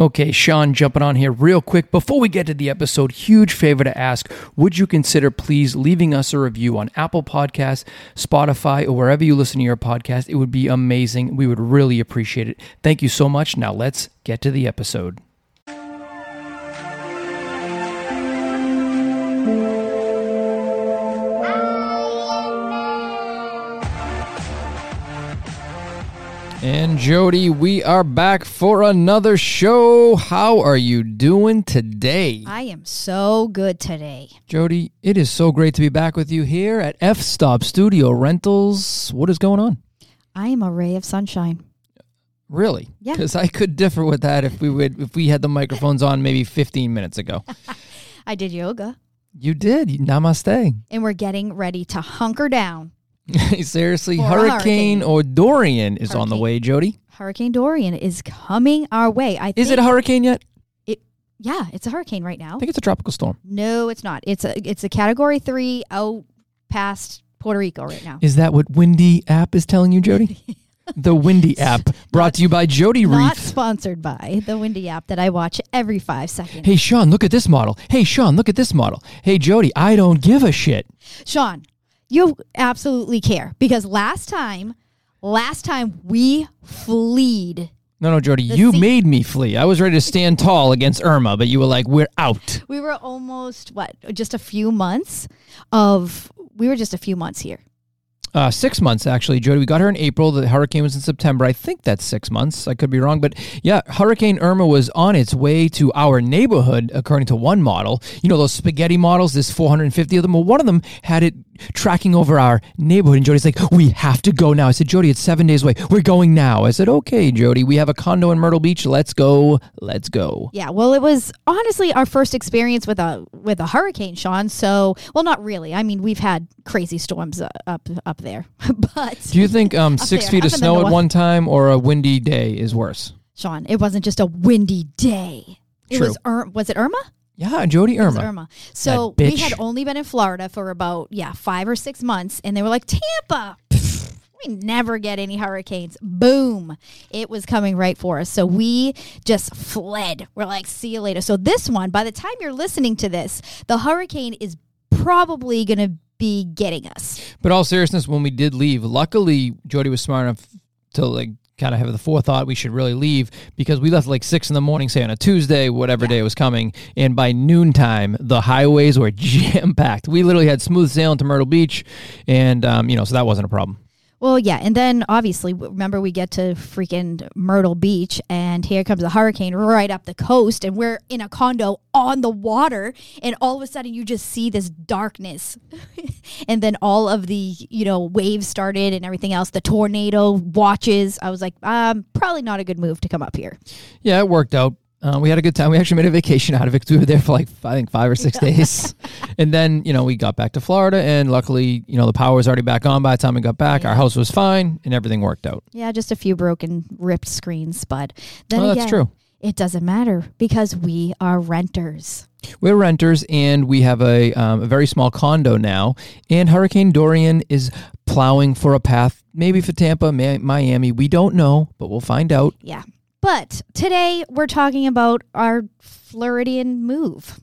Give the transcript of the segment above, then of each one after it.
Okay, Sean, jumping on here real quick. Before we get to the episode, huge favor to ask would you consider please leaving us a review on Apple Podcasts, Spotify, or wherever you listen to your podcast? It would be amazing. We would really appreciate it. Thank you so much. Now let's get to the episode. Jody, we are back for another show. How are you doing today? I am so good today. Jody, it is so great to be back with you here at F Stop Studio Rentals. What is going on? I am a ray of sunshine. Really? Yeah. Because I could differ with that if we would if we had the microphones on maybe 15 minutes ago. I did yoga You did. Namaste. and we're getting ready to hunker down. Seriously, hurricane, hurricane. or Dorian is on the way, Jody. Hurricane Dorian is coming our way. I Is it a hurricane yet? It Yeah, it's a hurricane right now. I think it's a tropical storm. No, it's not. It's a it's a category 3 out past Puerto Rico right now. Is that what Windy app is telling you, Jody? the Windy app, brought to you by Jody Not sponsored by the Windy app that I watch every 5 seconds. Hey, Sean, look at this model. Hey, Sean, look at this model. Hey, Jody, I don't give a shit. Sean, you absolutely care because last time last time we fleed No, no, Jody, you sea- made me flee. I was ready to stand tall against Irma, but you were like, we're out. we were almost what just a few months of we were just a few months here Uh, six months, actually, Jody. We got her in April. The hurricane was in September. I think that's six months. I could be wrong. But yeah, Hurricane Irma was on its way to our neighborhood, according to one model. You know, those spaghetti models, there's 450 of them. Well, one of them had it tracking over our neighborhood. And Jody's like, we have to go now. I said, Jody, it's seven days away. We're going now. I said, okay, Jody, we have a condo in Myrtle Beach. Let's go. Let's go. yeah well it was honestly our first experience with a with a hurricane sean so well not really i mean we've had crazy storms uh, up up there but Do you think um, six there, feet of up in the snow at one time or a windy day is worse? sean it wasn't just a windy day it True. was Ir- was it irma Yeah, Jody Irma. Irma. So we had only been in Florida for about yeah five or six months, and they were like Tampa. We never get any hurricanes. Boom. It was coming right for us. So we just fled. We're like, see you later. So this one, by the time you're listening to this, the hurricane is probably going to be getting us. But all seriousness, when we did leave, luckily Jody was smart enough to like kind of have the forethought we should really leave because we left like six in the morning, say on a Tuesday, whatever day it was coming, and by noontime the highways were jam packed. We literally had smooth sailing to Myrtle Beach, and um, you know, so that wasn't a problem. Well, yeah, and then obviously, remember we get to freaking Myrtle Beach, and here comes a hurricane right up the coast, and we're in a condo on the water, and all of a sudden you just see this darkness, and then all of the you know waves started and everything else. The tornado watches. I was like, um, probably not a good move to come up here. Yeah, it worked out. Uh, we had a good time. We actually made a vacation out of it. we were there for like I think five or six days, and then you know we got back to Florida, and luckily you know the power was already back on by the time we got back. Our house was fine, and everything worked out. Yeah, just a few broken, ripped screens, but then Well, again, that's true. it doesn't matter because we are renters. We're renters, and we have a, um, a very small condo now. And Hurricane Dorian is plowing for a path, maybe for Tampa, Miami. We don't know, but we'll find out. Yeah. But today we're talking about our Floridian move.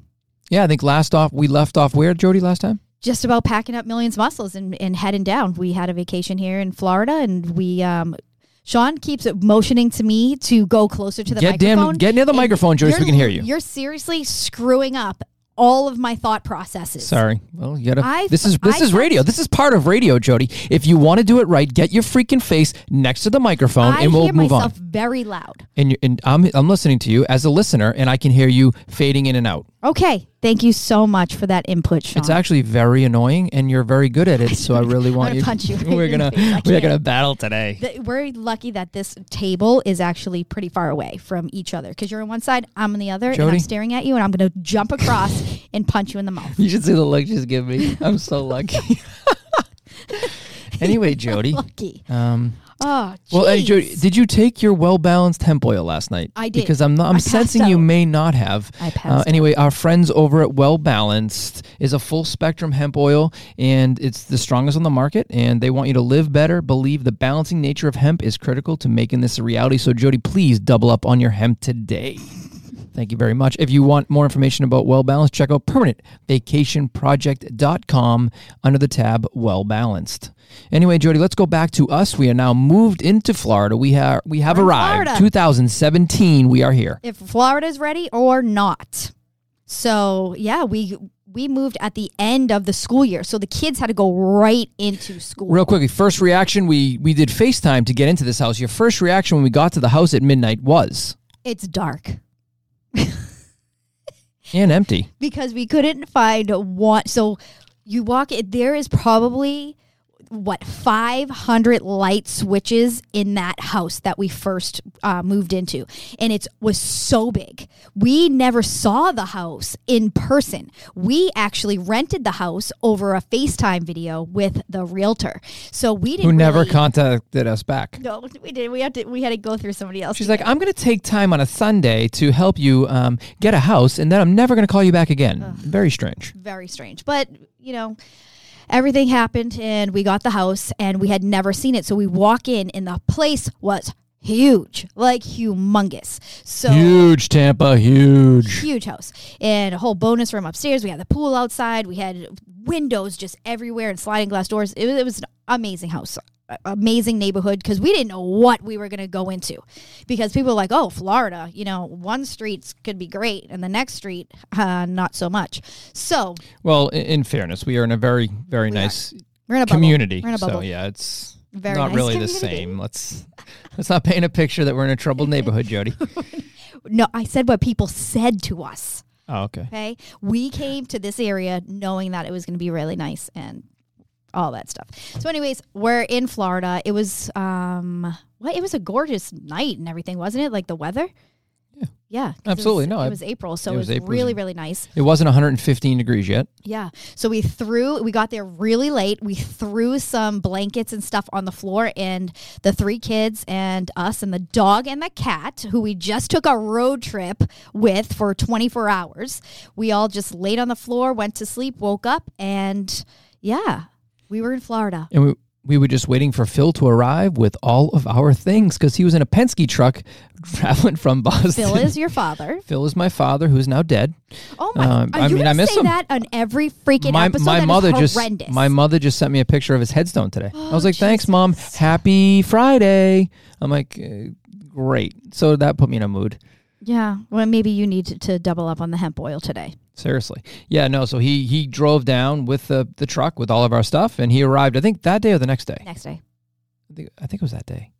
Yeah, I think last off we left off where Jody last time. Just about packing up millions of muscles and, and heading down. We had a vacation here in Florida and we um Sean keeps motioning to me to go closer to the Get damn- get near the microphone, Joyce, we can hear you. You're seriously screwing up all of my thought processes. Sorry. Well, you gotta. I- this is this I is radio. This is part of radio, Jody. If you want to do it right, get your freaking face next to the microphone, I and we'll hear move on. very loud. And you, and I'm I'm listening to you as a listener, and I can hear you fading in and out. Okay. Thank you so much for that input, Sean. It's actually very annoying, and you're very good at it. So I really want gonna you. punch you right we're gonna we're gonna battle today. Th- we're lucky that this table is actually pretty far away from each other because you're on one side, I'm on the other, and I'm staring at you, and I'm going to jump across and punch you in the mouth. You should see the look she's giving me. I'm so lucky. anyway, Jody. Lucky. Um, Oh, well, hey, jeez. Jody, did you take your well balanced hemp oil last night? I did. because I'm not, I'm sensing you may not have. I Uh, passed anyway, our friends over at Well Balanced is a full spectrum hemp oil, and it's the strongest on the market. And they want you to live better. Believe the balancing nature of hemp is critical to making this a reality. So, Jody, please double up on your hemp today. Thank you very much. If you want more information about Well Balanced, check out permanentvacationproject.com under the tab Well Balanced. Anyway, Jody, let's go back to us. We are now moved into Florida. We have we have We're arrived. Florida. 2017. We are here. if Florida's ready or not. So yeah, we we moved at the end of the school year, so the kids had to go right into school. Real quickly, first reaction. We we did FaceTime to get into this house. Your first reaction when we got to the house at midnight was It's dark and empty. because we couldn't find one. So you walk it. There is probably what 500 light switches in that house that we first uh, moved into and it was so big we never saw the house in person we actually rented the house over a facetime video with the realtor so we didn't Who never really- contacted us back. no we did we had to we had to go through somebody else She's like, I'm going to take time on a Sunday to help you um, get a house, and then I'm never going to call you back again. Very strange. very strange. But, you know, everything happened and we got the house and we had never seen it. So we walk in and the place was huge, like humongous. So Huge Tampa, huge. huge house and a whole bonus room upstairs. We had the pool outside. We had windows just everywhere and sliding glass doors. It was, it was an amazing house. Amazing neighborhood because we didn't know what we were going to go into because people were like, oh, Florida, you know, one street could be great and the next street, uh, not so much. So Well, in, in fairness, we are in a very, very We nice we're in a bubble. community. We're in a So yeah, it's Very not nice really the same. Let's let's not paint a picture that we're in a troubled neighborhood, Jody. No, I said what people said to us. Oh, okay. Okay. We came to this area knowing that it was going to be really nice and all that stuff. So, anyways, we're in Florida. It was, um, what? it was a gorgeous night and everything, wasn't it? Like the weather? Yeah. Yeah. Absolutely. It was, No, it was April. So it it was was, really, really nice. It wasn't 115 degrees yet. Yeah. So we threw, we got there really late. We threw some blankets and stuff on the floor, and the three kids and us and the dog and the cat, who we just took a road trip with for 24 hours, we all just laid on the floor, went to sleep, woke up, and yeah, we were in Florida. And we, we were just waiting for Phil to arrive with all of our things because he was in a Penske truck traveling from Boston. Phil is your father. Phil is my father, who's now dead. Oh my! Um, I mean, I miss say him. that on every freaking my episode? my That mother just my mother just sent me a picture of his headstone today. I was Oh, like, "Thanks, mom. Happy Friday." I'm like, uh, "Great." So that put me in a mood. yeah. Well, maybe you need to, to double up on the hemp oil today. Seriously. Yeah, no, so he he drove down with the the truck with all of our stuff and he arrived I think that day or the next day. Next day. I think, I think it was that day.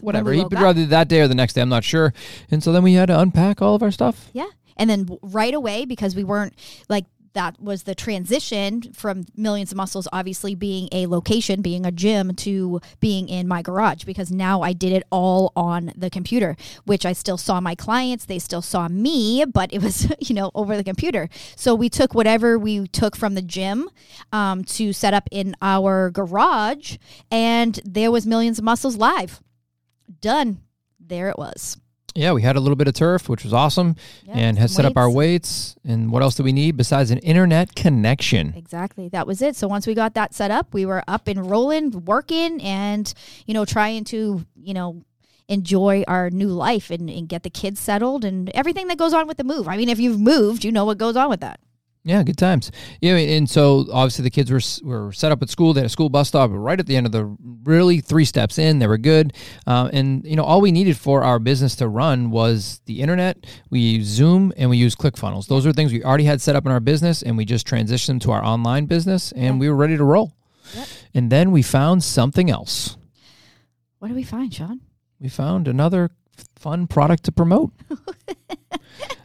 Whatever. He woke would up. rather that day or the next day, I'm not sure. And so then we had to unpack all of our stuff. Yeah. And then right away, because we weren't like, that was the transition from Millions of Muscles obviously being a location, being a gym, to being in my garage because now I did it all on the computer, which I still saw my clients. They still saw me, but it was, you know, over the computer. So we took whatever we took from the gym um, to set up in our garage, and there was Millions of Muscles live. Done. There it was. Yeah, we had a little bit of turf, which was awesome, and had some set up our weights. weights. And what else do we need besides an internet connection? Exactly. That was it. So once we got that set up, we were up and rolling, working and, you know, trying to, you know, enjoy our new life and, and get the kids settled and everything that goes on with the move. I mean, if you've moved, you know what goes on with that. Yeah, good times. Yeah, and so obviously the kids were were set up at school. They had a school bus stop right at the end of the really three steps in. They were good, uh, and you know all we needed for our business to run was the internet. We use Zoom and we use ClickFunnels. Those are things we already had set up in our business, and we just transitioned them to our online business, and we were ready to roll. Yep. And then we found something else. What did we find, Sean? We found another fun product to promote.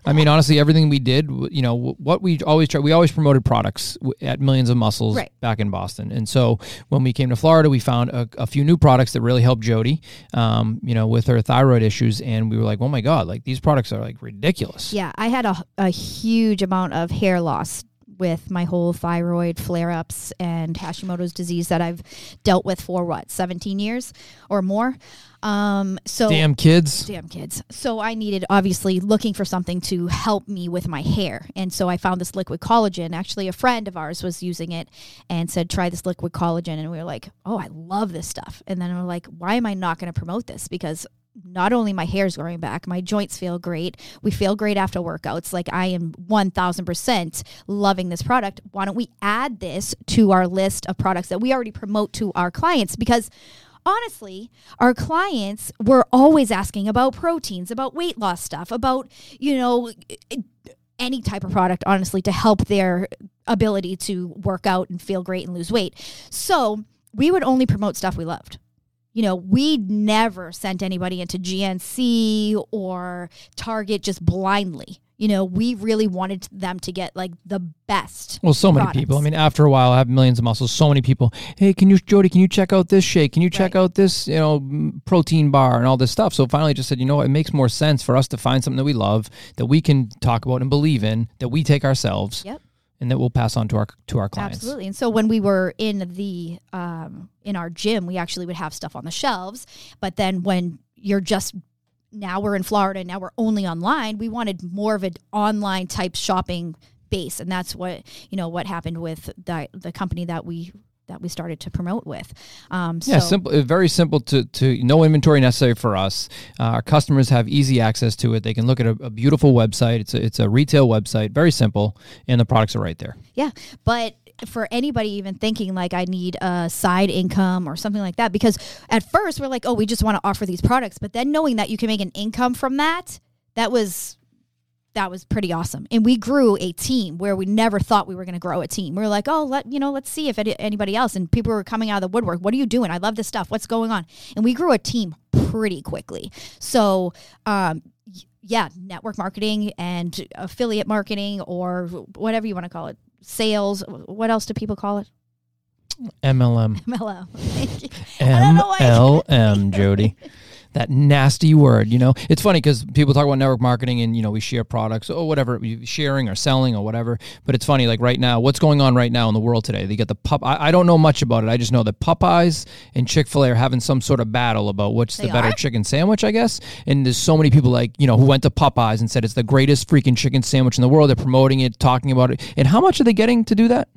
I mean, honestly, everything we did, you know, what we always try, we always promoted products at Millions of Muscles Right. back in Boston. And so when we came to Florida, we found a, a few new products that really helped Jody, um, you know, with her thyroid issues. And we were like, oh my God, like these products are like ridiculous. Yeah, I had a, a huge amount of hair loss with my whole thyroid flare ups and Hashimoto's disease that I've dealt with for what, 17 years or more. Um, so Damn kids. damn kids. So I needed obviously looking for something to help me with my hair. And so I found this liquid collagen. Actually, a friend of ours was using it and said, try this liquid collagen. And we were like, oh, I love this stuff. And then we are like, why am I not going to promote this? Because not only my hair's growing back, my joints feel great. We feel great after workouts. Like I am 1000% loving this product. Why don't we add this to our list of products that we already promote to our clients? Because honestly, our clients were always asking about proteins, about weight loss stuff, about, you know, any type of product, honestly, to help their ability to work out and feel great and lose weight. So we would only promote stuff we loved. You know, we never sent anybody into GNC or Target just blindly. You know, we really wanted them to get like the best. Well, so many people. I mean, after a while, I have millions of muscles. So many people. Hey, can you, Jody? Can you check out this shake? Can you check Right. out this, you know, protein bar and all this stuff? So finally, just said, you know, it makes more sense for us to find something that we love, that we can talk about and believe in, that we take ourselves, Yep. and that we'll pass on to our to our clients. Absolutely. And so when we were in the um, in our gym, we actually would have stuff on the shelves. But then when you're just now we're in Florida, now we're only online. We wanted more of an online type shopping base, and that's what you know what happened with the the company that we that we started to promote with. Um, Yeah, so, simple. uh, Very simple to to no inventory necessary for us. Uh, our customers have easy access to it. They can look at a, a beautiful website. It's a, it's a retail website, very simple, and the products are right there. Yeah, but for anybody even thinking like I need a side income or something like that, because at first we're like, oh, we just want to offer these products, but then knowing that you can make an income from that, that was that was pretty awesome. And we grew a team where we never thought we were going to grow a team. We were like, oh, let you know, let's see if any, anybody else. And people were coming out of the woodwork. What are you doing? I love this stuff. What's going on? And we grew a team pretty quickly. So, um, yeah, network marketing and affiliate marketing or whatever you want to call it, sales. What else do people call it? MLM, MLM. Thank you. don't know why I- MLM, Jody. That nasty word, you know. It's funny because people talk about network marketing and you know we share products or whatever, sharing or selling or whatever. But it's funny, like right now, what's going on right now in the world today? They get the pup. I, I don't know much about it. I just know that Popeyes and Chick Fil A are having some sort of battle about what's the better are? chicken sandwich, I guess. And there's so many people like you know who went to Popeyes and said it's the greatest freaking chicken sandwich in the world. They're promoting it, talking about it, and how much are they getting to do that?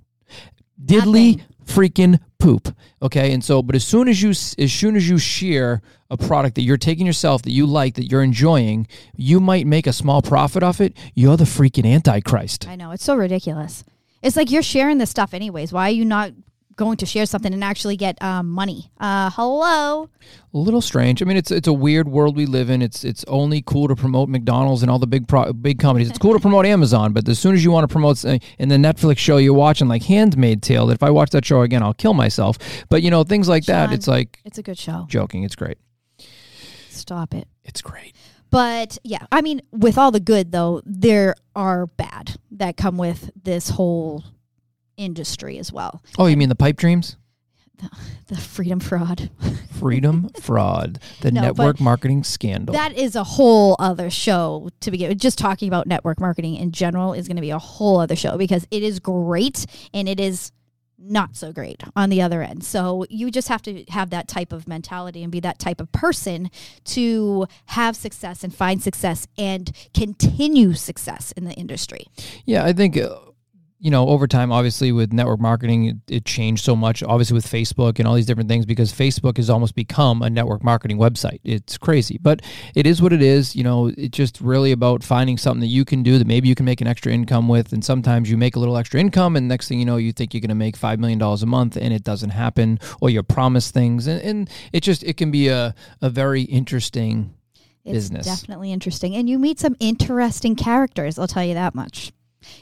diddly freaking poop. Okay, and so, but as soon as you as soon as you share a product that you're taking yourself that you like that you're enjoying, you might make a small profit off it. You're the freaking antichrist. I know. It's so ridiculous. It's like you're sharing this stuff anyways. Why are you not going to share something and actually get um, money? Uh, hello. A little strange. I mean, it's it's a weird world we live in. It's it's only cool to promote McDonald's and all the big pro, big companies. It's cool to promote Amazon, but as soon as you want to promote uh, in the Netflix show you're watching, like Handmaid Tale, that if I watch that show again, I'll kill myself. But you know, things like that. It's like It's a good show. joking. It's great. Stop it. It's great. But yeah, I mean, with all the good though, there are bad that come with this whole industry as well. Oh, you mean the pipe dreams? The freedom fraud. Freedom fraud, the No, network marketing scandal. That is a whole other show to begin with. Just talking about network marketing in general is going to be a whole other show because it is great and it is not so great on the other end. So you just have to have that type of mentality and be that type of person to have success and find success and continue success in the industry. yeah, I think uh, you know over time, obviously with network marketing, it, it changed so much. Obviously with Facebook and all these different things, because Facebook has almost become a network marketing website. It's crazy, but it is what it is. You know, it's just really about finding something that you can do that maybe you can make an extra income with. And sometimes you make a little extra income, and next thing you know, you think you're going to make five million dollars a month, and it doesn't happen, or you're promised things, and, and it just it can be a a very interesting It's Business. definitely interesting. And you meet some interesting characters, I'll tell you that much.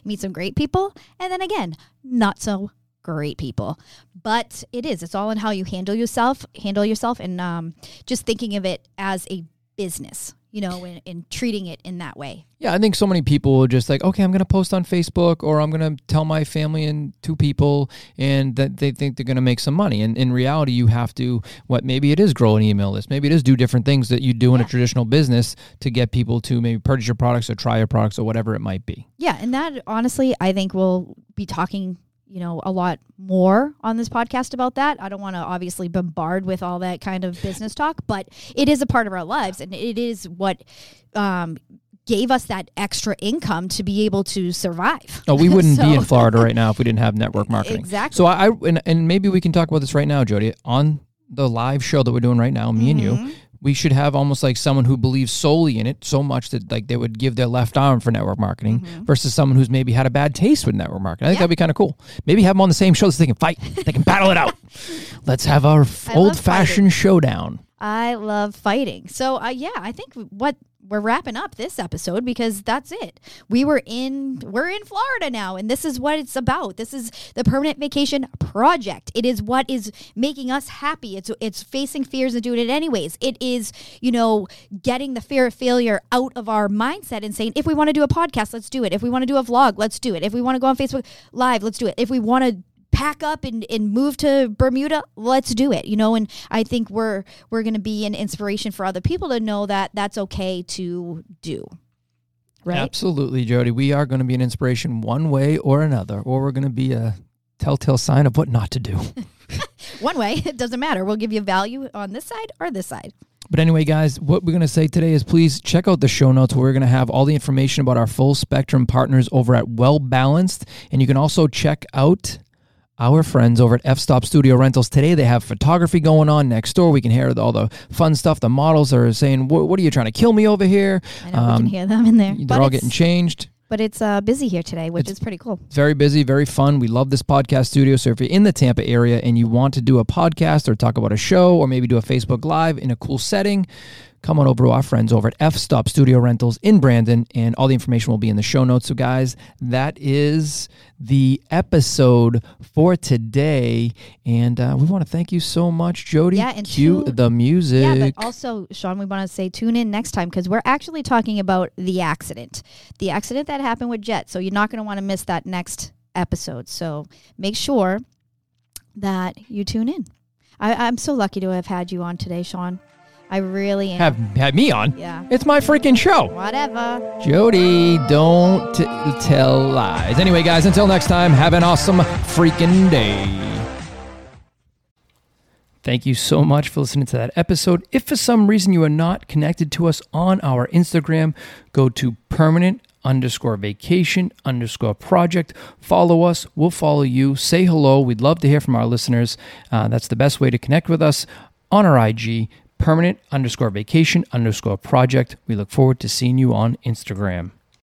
You meet some great people, and then again, not so great people. But it is. It's all in how you handle yourself, handle yourself, and um, just thinking of it as a business, you know, in, and treating it in that way. Yeah, I think so many people will just like, okay, I'm going to post on Facebook or I'm going to tell my family and two people and that they think they're going to make some money. And in reality, you have to, what maybe it is grow an email list. Maybe it is do different things that you do in a traditional business to get people to maybe purchase your products or try your products or whatever it might be. Yeah, and that honestly, I think we'll be talking, you know, a lot more on this podcast about that. I don't want to obviously bombard with all that kind of business talk, but it is a part of our lives, and it is what um, gave us that extra income to be able to survive. Oh, we wouldn't be in Florida right now if we didn't have network marketing. Exactly. So I, I and, and maybe we can talk about this right now, Jody, on the live show that we're doing right now, me and you. We should have almost like someone who believes solely in it so much that like they would give their left arm for network marketing versus someone who's maybe had a bad taste with network marketing. I think Mm-hmm. Yeah. that'd be kind of cool. Maybe have them on the same show so they can fight. They can battle it out. Let's have our old fashioned showdown. I love fighting. So, uh, yeah, I think what we're wrapping up this episode because that's it. We were in we're in Florida now and this is what it's about. This is the permanent vacation project. It is what is making us happy. It's it's facing fears and doing it anyways. It is, you know, getting the fear of failure out of our mindset and saying if we want to do a podcast, let's do it. If we want to do a vlog, let's do it. If we want to go on Facebook live, let's do it. If we want to pack up and, and move to Bermuda, let's do it. You know, and I think we're we're going to be an inspiration for other people to know that that's okay to do. Right? Absolutely, Jody. We are going to be an inspiration one way or another, or we're going to be a telltale sign of what not to do. One way, it doesn't matter. We'll give you value on this side or this side. But anyway, guys, what we're going to say today is please check out the show notes where we're going to have all the information about our full spectrum partners over at Well Balanced. And you can also check out our friends over at F Stop Studio Rentals. Today they have photography going on next door. We can hear all the fun stuff. The models are saying, What, are you trying to kill me over here? I know we Um, can hear them in there. They're but all getting changed. but it's uh, busy here today, which is pretty cool. Very busy, very fun. We love this podcast studio. So if you're in the Tampa area and you want to do a podcast or talk about a show or maybe do a Facebook Live in a cool setting, come on over to our friends over at F Stop Studio Rentals in Brandon, and all the information will be in the show notes. So, guys, that is the episode for today. And uh, we want to thank you so much, Jody. Yeah, and cue two- the music. Yeah, but also, Sean, we want to say tune in next time because we're actually talking about the accident, the accident that happened with Jet. So you're not going to want to miss that next episode. So make sure that you tune in. I, I'm so lucky to have had you on today, Sean. I really am. have had me on. yeah. It's my freaking show. Whatever. Jody, don't t- tell lies. Anyway, guys, until next time, have an awesome freaking day. Thank you so much for listening to that episode. If for some reason you are not connected to us on our Instagram, go to permanent underscore vacation underscore project. Follow us. We'll follow you. Say hello. We'd love to hear from our listeners. Uh, that's the best way to connect with us on our IG, permanent underscore vacation underscore project. We look forward to seeing you on Instagram.